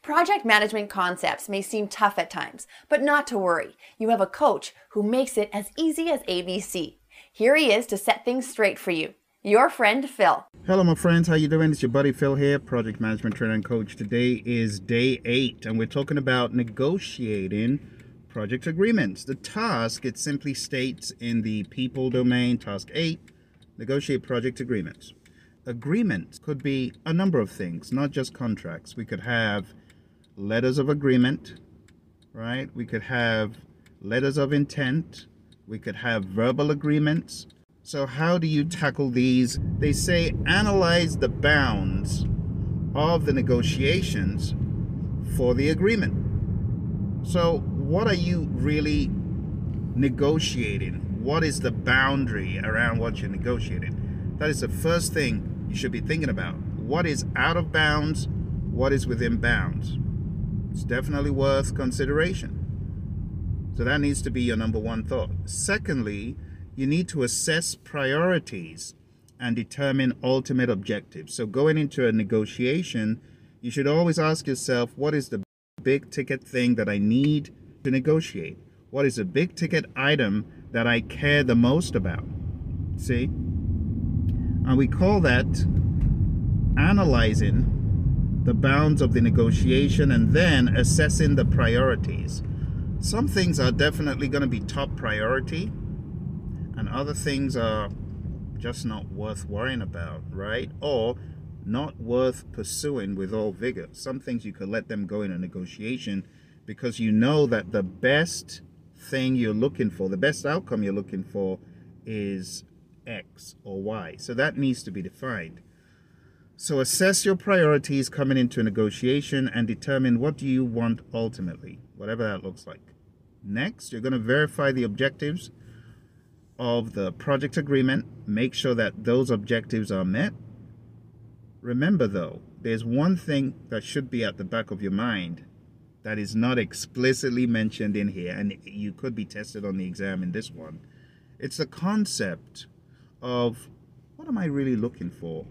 Project management concepts may seem tough at times, but not to worry. You have a coach who makes it as easy as ABC. Here he is to set things straight for you. Your friend Phil. Hello, my friends. How you doing? It's your buddy Phil here, project management trainer and coach. Today is day eight, and we're talking about negotiating project agreements. The task it simply states in the people domain, task eight, negotiate project agreements. Agreements could be a number of things, not just contracts. We could have letters of agreement, right? We could have letters of intent. We could have verbal agreements so, how do you tackle these? They say analyze the bounds of the negotiations for the agreement. So, what are you really negotiating? What is the boundary around what you're negotiating? That is the first thing you should be thinking about. What is out of bounds? What is within bounds? It's definitely worth consideration. So, that needs to be your number one thought. Secondly, you need to assess priorities and determine ultimate objectives. So, going into a negotiation, you should always ask yourself what is the big ticket thing that I need to negotiate? What is the big ticket item that I care the most about? See? And we call that analyzing the bounds of the negotiation and then assessing the priorities. Some things are definitely going to be top priority and other things are just not worth worrying about, right? Or not worth pursuing with all vigor. Some things you could let them go in a negotiation because you know that the best thing you're looking for, the best outcome you're looking for is X or Y. So that needs to be defined. So assess your priorities coming into a negotiation and determine what do you want ultimately, whatever that looks like. Next, you're going to verify the objectives of the project agreement, make sure that those objectives are met. Remember, though, there's one thing that should be at the back of your mind that is not explicitly mentioned in here, and you could be tested on the exam in this one. It's the concept of what am I really looking for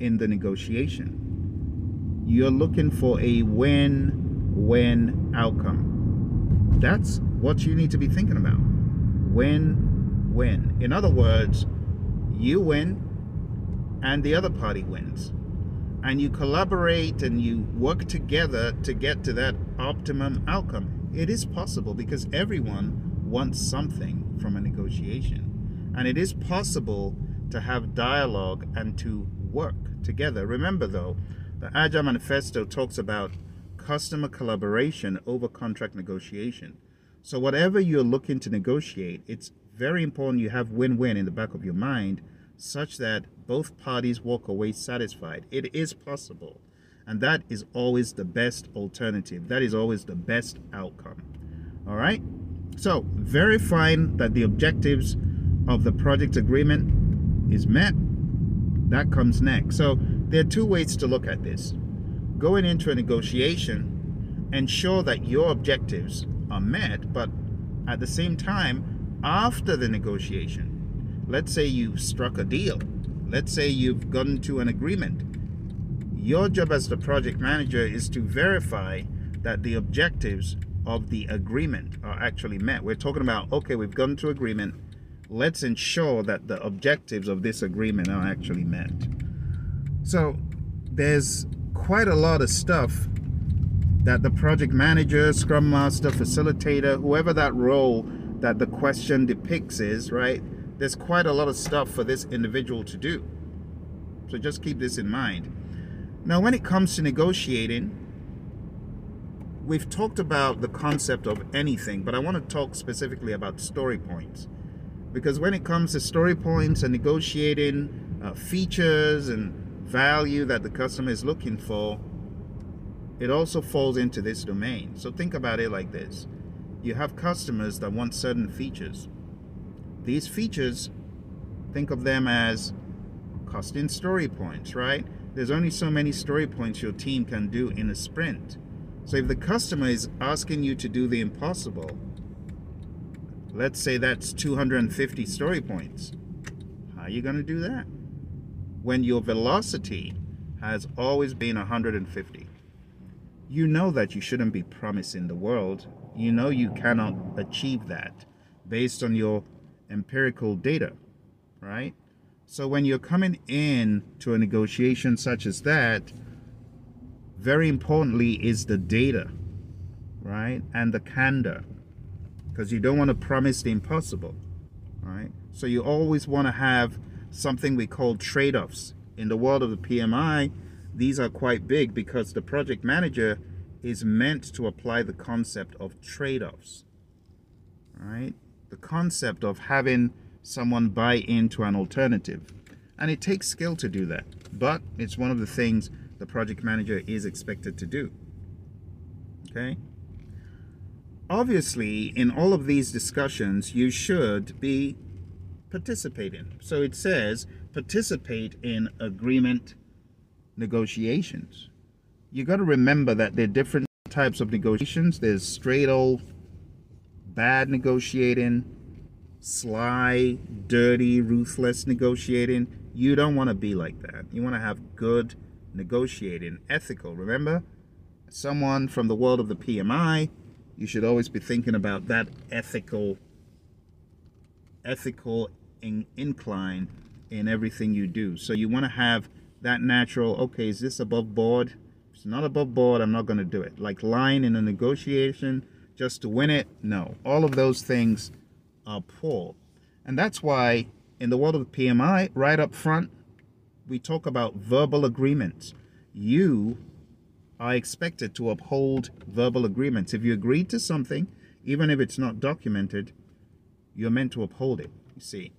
in the negotiation? You're looking for a win win outcome. That's what you need to be thinking about. Win win. In other words, you win and the other party wins. And you collaborate and you work together to get to that optimum outcome. It is possible because everyone wants something from a negotiation. And it is possible to have dialogue and to work together. Remember, though, the Agile Manifesto talks about customer collaboration over contract negotiation. So, whatever you're looking to negotiate, it's very important you have win-win in the back of your mind such that both parties walk away satisfied. It is possible. And that is always the best alternative. That is always the best outcome. All right? So, verifying that the objectives of the project agreement is met, that comes next. So, there are two ways to look at this. Going into a negotiation, ensure that your objectives are met, but at the same time, after the negotiation, let's say you've struck a deal, let's say you've gotten to an agreement, your job as the project manager is to verify that the objectives of the agreement are actually met. We're talking about, okay, we've gotten to agreement. Let's ensure that the objectives of this agreement are actually met. So there's quite a lot of stuff that the project manager, scrum master, facilitator, whoever that role that the question depicts is, right? There's quite a lot of stuff for this individual to do. So just keep this in mind. Now, when it comes to negotiating, we've talked about the concept of anything, but I want to talk specifically about story points. Because when it comes to story points and negotiating uh, features and value that the customer is looking for, it also falls into this domain. So think about it like this you have customers that want certain features. These features, think of them as costing story points, right? There's only so many story points your team can do in a sprint. So if the customer is asking you to do the impossible, let's say that's 250 story points, how are you going to do that? When your velocity has always been 150. you know that you shouldn't be promising the world. You know you cannot achieve that based on your empirical data, right? So when you're coming in to a negotiation such as that, very importantly is the data, right? And the candor. Because you don't want to promise the impossible, right? So you always want to have something we call trade-offs. In the world of the PMI, these are quite big because the project manager is meant to apply the concept of trade-offs, right? The concept of having someone buy into an alternative. And it takes skill to do that, but it's one of the things the project manager is expected to do. Okay? Obviously, in all of these discussions, you should be participating. So it says participate in agreement negotiations. You got to remember that there are different types of negotiations. There's straight old bad negotiating, sly, dirty, ruthless negotiating. You don't want to be like that. You want to have good negotiating, ethical. Remember, someone from the world of the PMI, you should always be thinking about that ethical, ethical in, incline in everything you do. So you want to have that natural. Okay, is this above board? If it's not above board. I'm not going to do it. Like lying in a negotiation just to win it. No, all of those things are poor, and that's why in the world of PMI, right up front, we talk about verbal agreements. You are expected to uphold verbal agreements. If you agree to something, even if it's not documented, you're meant to uphold it. You see,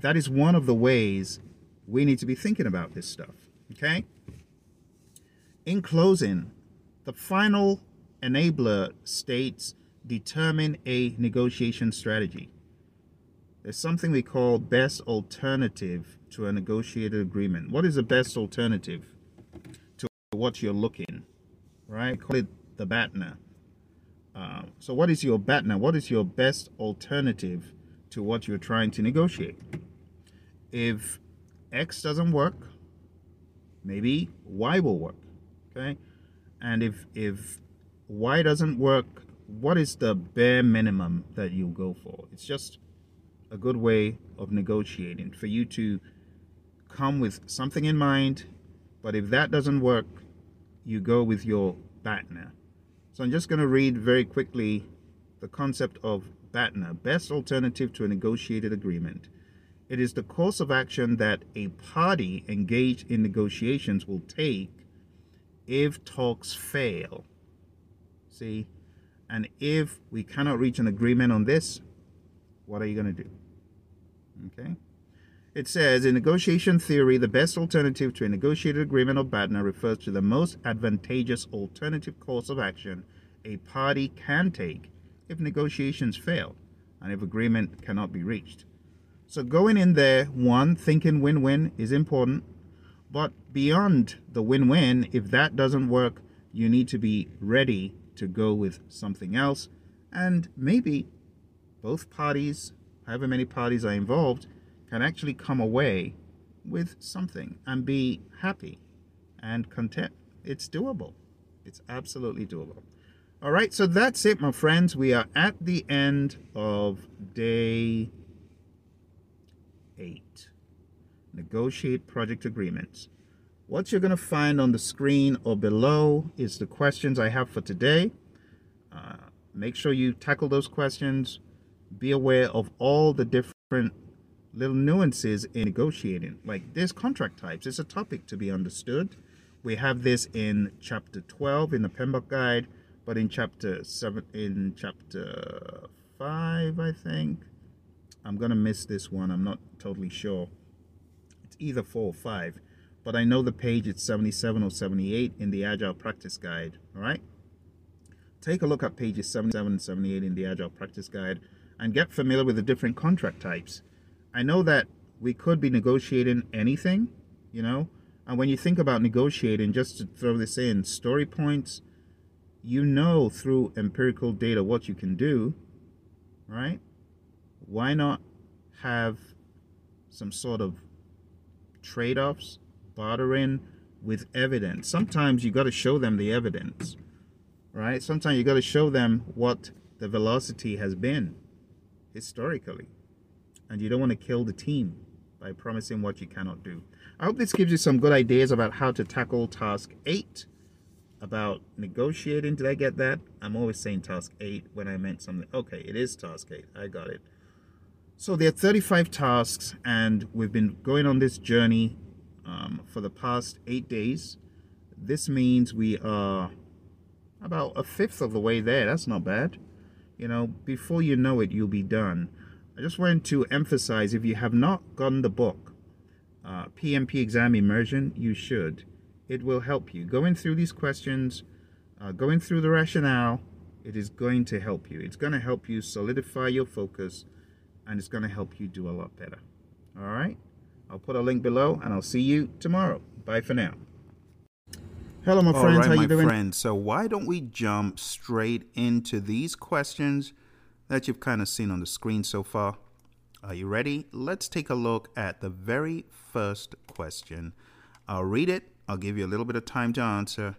that is one of the ways we need to be thinking about this stuff. Okay? In closing, the final enabler states determine a negotiation strategy. There's something we call best alternative to a negotiated agreement. What is the best alternative to what you're looking? Right? Call it the BATNA. Uh, so, what is your BATNA? What is your best alternative to what you're trying to negotiate? If X doesn't work, maybe Y will work. Okay? And if if Y doesn't work, what is the bare minimum that you'll go for? It's just a good way of negotiating for you to come with something in mind, but if that doesn't work, you go with your BATNA. So I'm just going to read very quickly the concept of BATNA, best alternative to a negotiated agreement. It is the course of action that a party engaged in negotiations will take if talks fail. See? And if we cannot reach an agreement on this, what are you going to do? Okay. It says in negotiation theory, the best alternative to a negotiated agreement or BATNA refers to the most advantageous alternative course of action a party can take if negotiations fail and if agreement cannot be reached. So going in there, one, thinking win-win is important, but beyond the win-win, if that doesn't work, you need to be ready to go with something else and maybe both parties however many parties are involved, can actually come away with something and be happy and content. It's doable. It's absolutely doable. All right, so that's it, my friends. We are at the end of day eight. Negotiate project agreements. What you're going to find on the screen or below is the questions I have for today. Uh, make sure you tackle those questions be aware of all the different little nuances in negotiating. Like there's contract types. It's a topic to be understood. We have this in chapter 12 in the PMBOK guide, but in chapter 7 in chapter 5, I think. I'm going to miss this one. I'm not totally sure. It's either 4 or 5, but I know the page it's 77 or 78 in the Agile Practice Guide, all right? Take a look at pages 77 and 78 in the Agile Practice Guide and get familiar with the different contract types. I know that we could be negotiating anything, you know, and when you think about negotiating, just to throw this in, story points, you know through empirical data what you can do, right? Why not have some sort of trade offs, bartering with evidence? Sometimes you got to show them the evidence, right? Sometimes you got to show them what the velocity has been historically. And you don't want to kill the team by promising what you cannot do. I hope this gives you some good ideas about how to tackle task 8 about negotiating. Did I get that? I'm always saying task 8 when I meant something. Okay, it is task 8. I got it. So there are 35 tasks, and we've been going on this journey um, for the past eight days. This means we are about a fifth of the way there. That's not bad. You know, before you know it, you'll be done. I just wanted to emphasize if you have not gotten the book, uh, PMP Exam Immersion, you should. It will help you. Going through these questions, uh, going through the rationale, it is going to help you. It's going to help you solidify your focus and it's going to help you do a lot better. All right? I'll put a link below and I'll see you tomorrow. Bye for now. Hello, my friends. right, How you doing? friends. So why don't we jump straight into these questions that you've kind of seen on the screen so far? Are you ready? Let's take a look at the very first question. I'll read it. I'll give you a little bit of time to answer.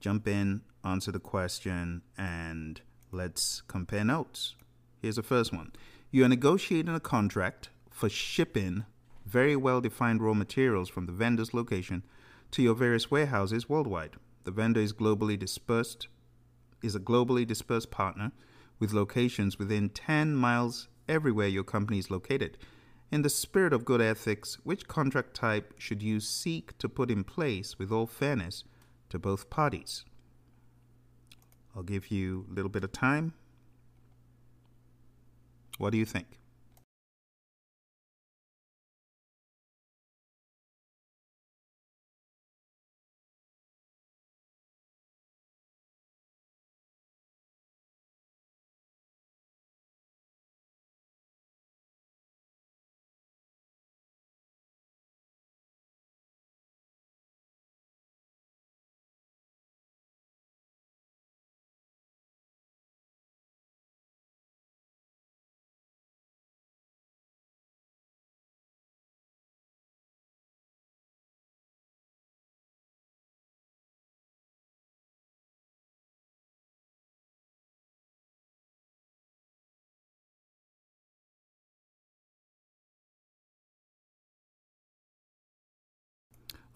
Jump in, answer the question, and let's compare notes. Here's the first one. You are negotiating a contract for shipping very well defined raw materials from the vendor's location to your various warehouses worldwide. The vendor is globally dispersed is a globally dispersed partner with locations within 10 miles everywhere your company is located. In the spirit of good ethics, which contract type should you seek to put in place with all fairness to both parties? I'll give you a little bit of time. What do you think?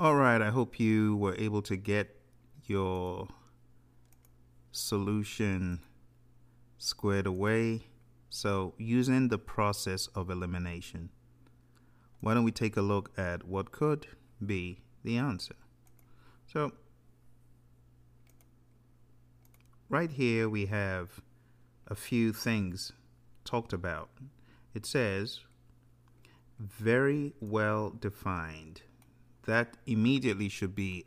All right, I hope you were able to get your solution squared away. So, using the process of elimination, why don't we take a look at what could be the answer? So, right here we have a few things talked about. It says, very well defined that immediately should be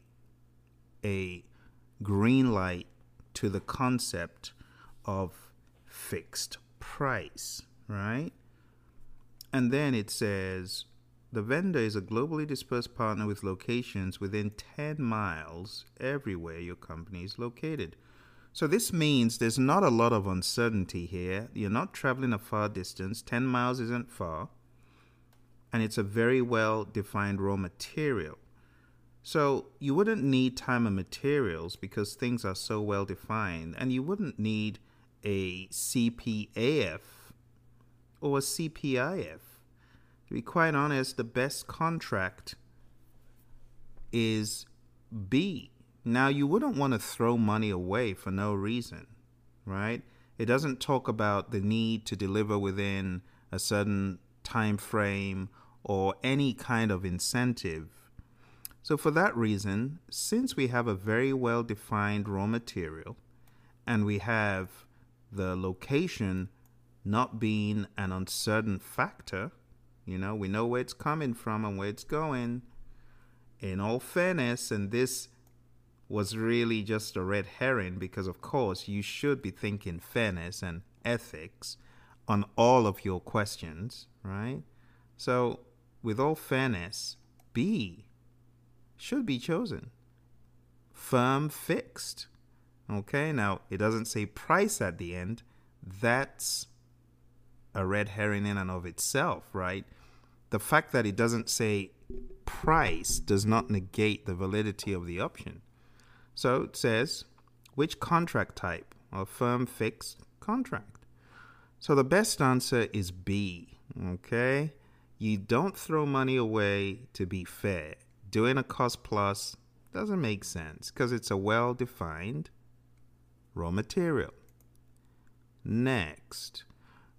a green light to the concept of fixed price, right? And then it says the vendor is a globally dispersed partner with locations within 10 miles everywhere your company is located. So this means there's not a lot of uncertainty here. You're not traveling a far distance, 10 miles isn't far and it's a very well defined raw material. So you wouldn't need time and materials because things are so well defined, and you wouldn't need a CPAF or a CPIF. To be quite honest, the best contract is B. Now, you wouldn't want to throw money away for no reason, right? It doesn't talk about the need to deliver within a certain time frame or any kind of incentive. So, for that reason, since we have a very well defined raw material and we have the location not being an uncertain factor, you know, we know where it's coming from and where it's going. In all fairness, and this was really just a red herring because, of course, you should be thinking fairness and ethics on all of your questions, right? So, with all fairness, B should be chosen. Firm fixed. Okay, now it doesn't say price at the end. That's a red herring in and of itself, right? The fact that it doesn't say price does not negate the validity of the option. So it says Which contract type or firm fixed contract? So the best answer is B. Okay? You don't throw money away to be fair. Doing a cost plus doesn't make sense because it's a well defined raw material. Next,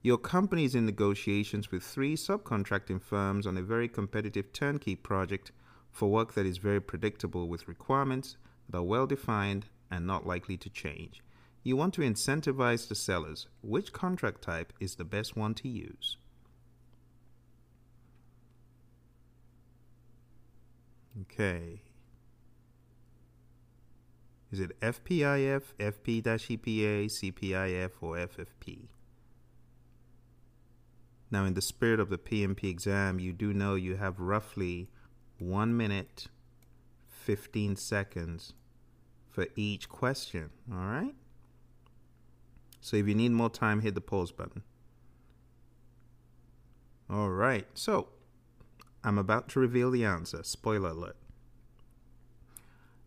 your company is in negotiations with three subcontracting firms on a very competitive turnkey project for work that is very predictable with requirements that are well defined and not likely to change. You want to incentivize the sellers. Which contract type is the best one to use? Okay. Is it FPIF, FP-EPA, CPIF, or FFP? Now, in the spirit of the PMP exam, you do know you have roughly 1 minute 15 seconds for each question, all right? So if you need more time, hit the pause button. All right, so I'm about to reveal the answer. Spoiler alert.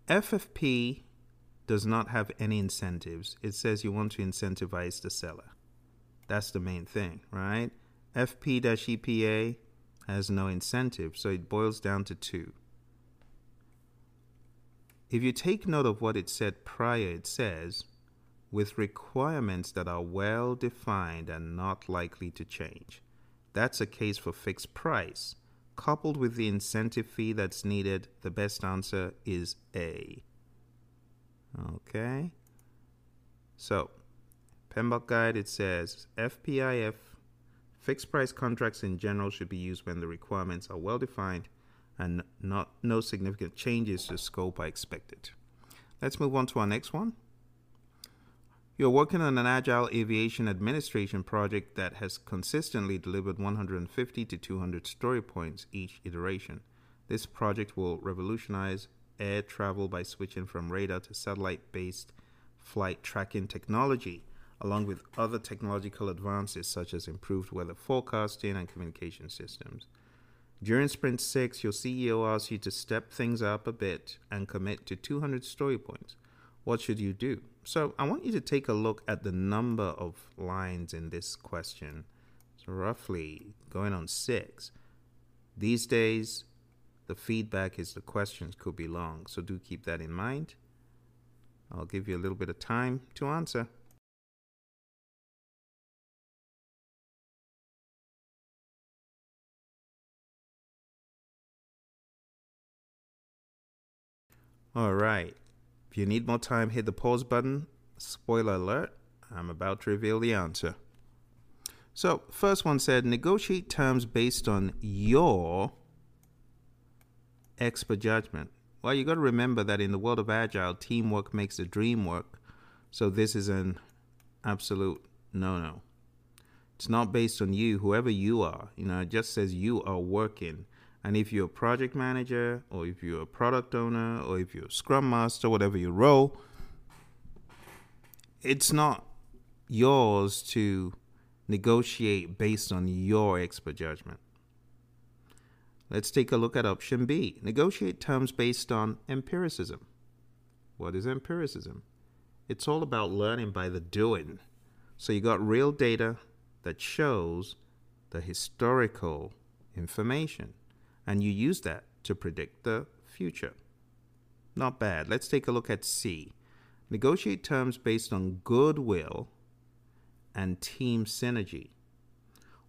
FFP does not have any incentives. It says you want to incentivize the seller. That's the main thing, right? FP EPA has no incentive, so it boils down to two. If you take note of what it said prior, it says, with requirements that are well defined and not likely to change. That's a case for fixed price. Coupled with the incentive fee that's needed, the best answer is A. Okay. So, PMBOK guide it says FPIF fixed price contracts in general should be used when the requirements are well defined and not no significant changes to scope are expected. Let's move on to our next one. You're working on an agile aviation administration project that has consistently delivered 150 to 200 story points each iteration. This project will revolutionize air travel by switching from radar to satellite based flight tracking technology, along with other technological advances such as improved weather forecasting and communication systems. During Sprint 6, your CEO asks you to step things up a bit and commit to 200 story points. What should you do? So, I want you to take a look at the number of lines in this question. So, roughly going on six. These days, the feedback is the questions could be long, so do keep that in mind. I'll give you a little bit of time to answer. All right. You need more time, hit the pause button. Spoiler alert, I'm about to reveal the answer. So, first one said negotiate terms based on your expert judgment. Well, you got to remember that in the world of agile, teamwork makes the dream work. So this is an absolute no-no. It's not based on you, whoever you are. You know, it just says you are working. And if you're a project manager, or if you're a product owner, or if you're a scrum master, whatever your role, it's not yours to negotiate based on your expert judgment. Let's take a look at option B negotiate terms based on empiricism. What is empiricism? It's all about learning by the doing. So you got real data that shows the historical information, and you use that to predict the future. Not bad. Let's take a look at C. Negotiate terms based on goodwill and team synergy.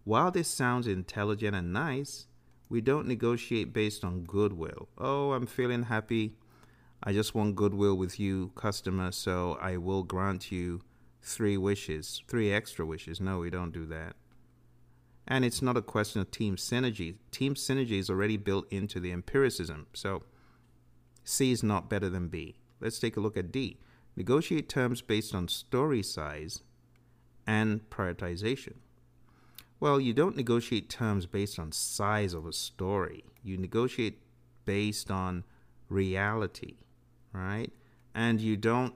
While this sounds intelligent and nice, we don't negotiate based on goodwill. Oh, I'm feeling happy. I just want goodwill with you, customer, so I will grant you three wishes, three extra wishes. No, we don't do that. And it's not a question of team synergy. Team synergy is already built into the empiricism. So C is not better than B. Let's take a look at D. Negotiate terms based on story size and prioritization. Well, you don't negotiate terms based on size of a story. You negotiate based on reality, right? And you don't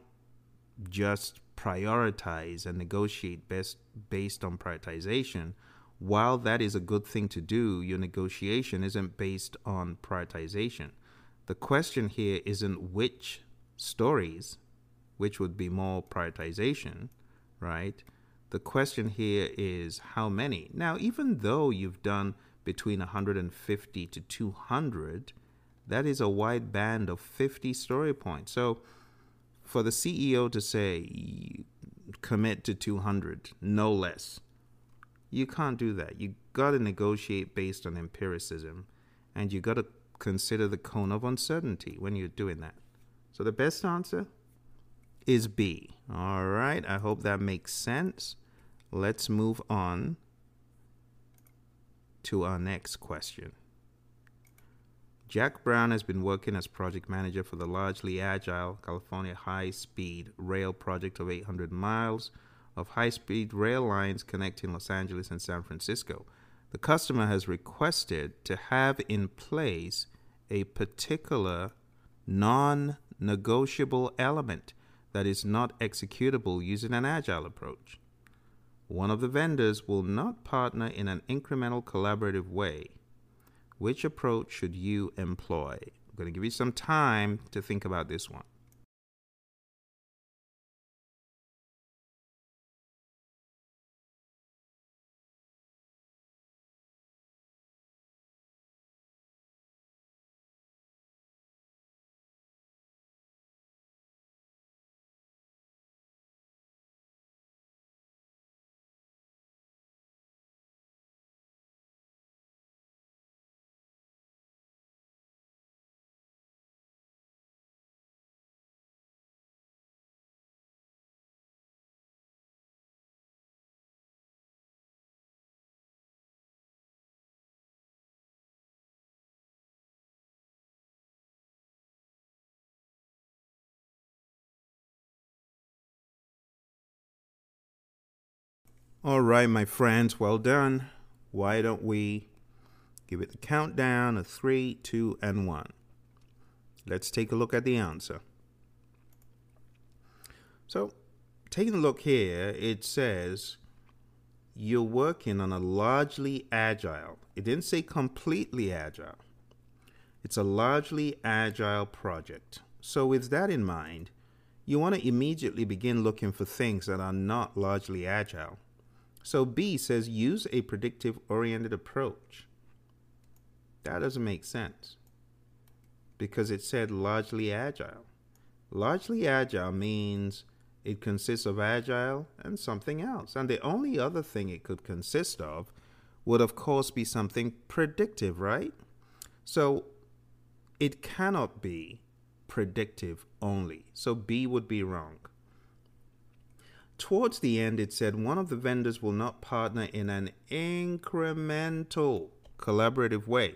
just prioritize and negotiate best based on prioritization. While that is a good thing to do, your negotiation isn't based on prioritization. The question here isn't which stories, which would be more prioritization, right? The question here is how many? Now, even though you've done between 150 to 200, that is a wide band of 50 story points. So, for the CEO to say commit to 200, no less, you can't do that. You got to negotiate based on empiricism and you got to consider the cone of uncertainty when you're doing that. So the best answer is B. All right, I hope that makes sense. Let's move on to our next question. Jack Brown has been working as project manager for the largely agile California high speed rail project of 800 miles of high speed rail lines connecting Los Angeles and San Francisco. The customer has requested to have in place a particular non negotiable element that is not executable using an agile approach. One of the vendors will not partner in an incremental collaborative way which approach should you employ? I'm going to give you some time to think about this one. All right, my friends, well done. Why don't we give it the countdown of three, two, and one? Let's take a look at the answer. So, taking a look here, it says you're working on a largely agile. It didn't say completely agile. It's a largely agile project. So, with that in mind, you want to immediately begin looking for things that are not largely agile so B says use a predictive oriented approach. That doesn't make sense because it said largely agile. Largely agile means it consists of agile and something else. And the only other thing it could consist of would, of course, be something predictive, right? So it cannot be predictive only. So B would be wrong. Towards the end, it said one of the vendors will not partner in an incremental collaborative way.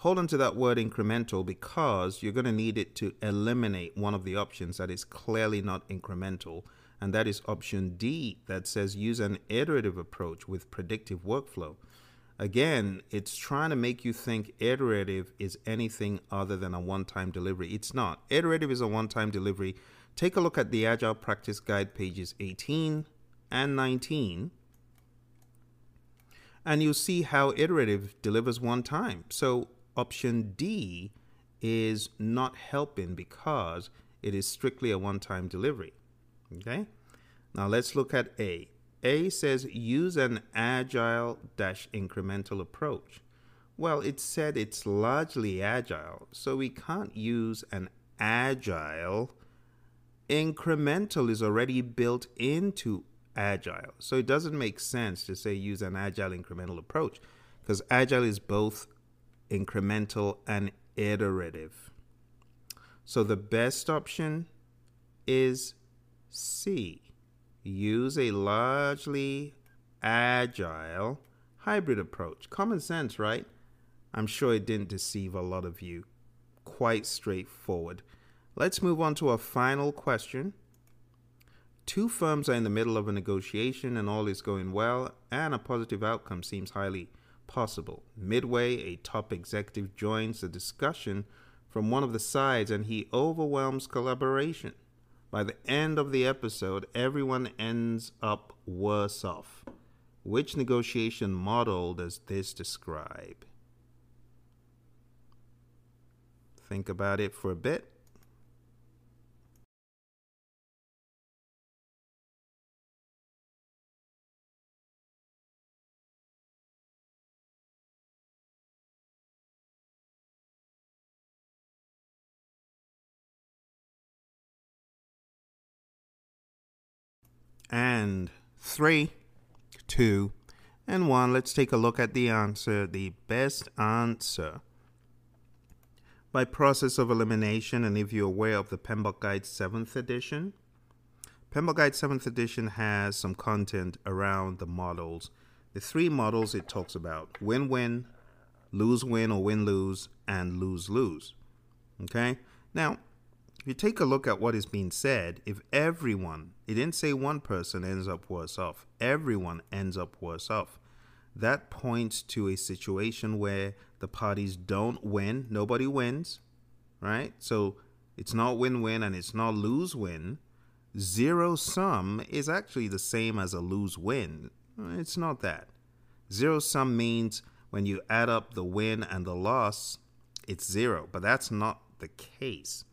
Hold on to that word incremental because you're going to need it to eliminate one of the options that is clearly not incremental, and that is option D that says use an iterative approach with predictive workflow. Again, it's trying to make you think iterative is anything other than a one time delivery. It's not. Iterative is a one time delivery Take a look at the Agile Practice Guide pages 18 and 19, and you'll see how iterative delivers one time. So, option D is not helping because it is strictly a one time delivery. Okay? Now, let's look at A. A says use an agile dash incremental approach. Well, it said it's largely agile, so we can't use an agile incremental is already built into agile. So it doesn't make sense to say use an agile incremental approach because agile is both incremental and iterative. So the best option is C. Use a largely agile hybrid approach. Common sense, right? I'm sure it didn't deceive a lot of you. Quite straightforward. Let's move on to a final question. Two firms are in the middle of a negotiation and all is going well, and a positive outcome seems highly possible. Midway, a top executive joins the discussion from one of the sides and he overwhelms collaboration. By the end of the episode, everyone ends up worse off. Which negotiation model does this describe? Think about it for a bit. And three, two, and one. Let's take a look at the answer. The best answer by process of elimination, and if you're aware of the PMBOK Guide 7th edition, PMBOK Guide 7th edition has some content around the models. The three models it talks about win win, lose win or win lose, and lose lose. Okay? Now, if you take a look at what is being said, if everyone, it didn't say one person ends up worse off, everyone ends up worse off. That points to a situation where the parties don't win, nobody wins, right? So it's not win win and it's not lose win. Zero sum is actually the same as a lose win. It's not that. Zero sum means when you add up the win and the loss, it's zero, but that's not the case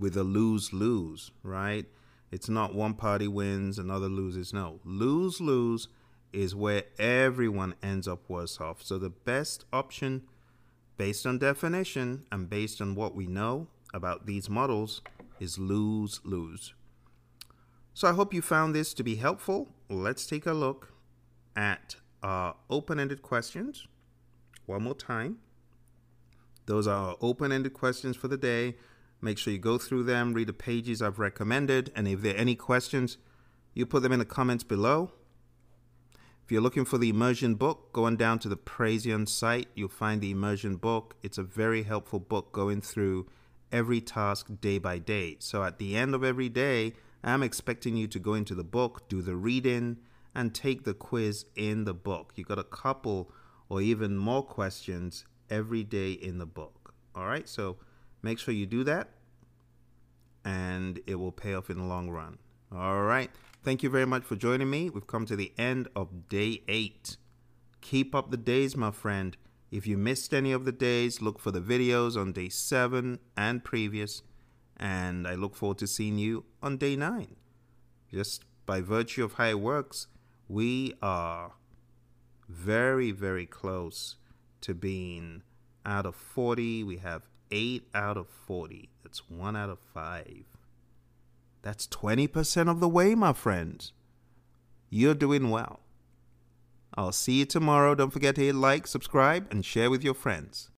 with a lose lose, right? It's not one party wins, another loses. No, lose lose is where everyone ends up worse off. So the best option, based on definition and based on what we know about these models, is lose lose. So I hope you found this to be helpful. Let's take a look at our open ended questions one more time. Those are open ended questions for the day. Make sure you go through them, read the pages I've recommended, and if there are any questions, you put them in the comments below. If you're looking for the immersion book, going down to the Praizion site, you'll find the immersion book. It's a very helpful book going through every task day by day. So at the end of every day, I'm expecting you to go into the book, do the reading, and take the quiz in the book. You've got a couple or even more questions every day in the book. All right, so make sure you do that, and it will pay off in the long run. All right, thank you very much for joining me. We've come to the end of day eight. Keep up the days, my friend. If you missed any of the days, look for the videos on day seven and previous. And I look forward to seeing you on day nine. Just by virtue of how it works, we are very, very close to being out of 40. We have 8 out of 40. That's 1 out of 5. That's 20% of the way, my friends. You're doing well. I'll see you tomorrow. Don't forget to hit like, subscribe, and share with your friends.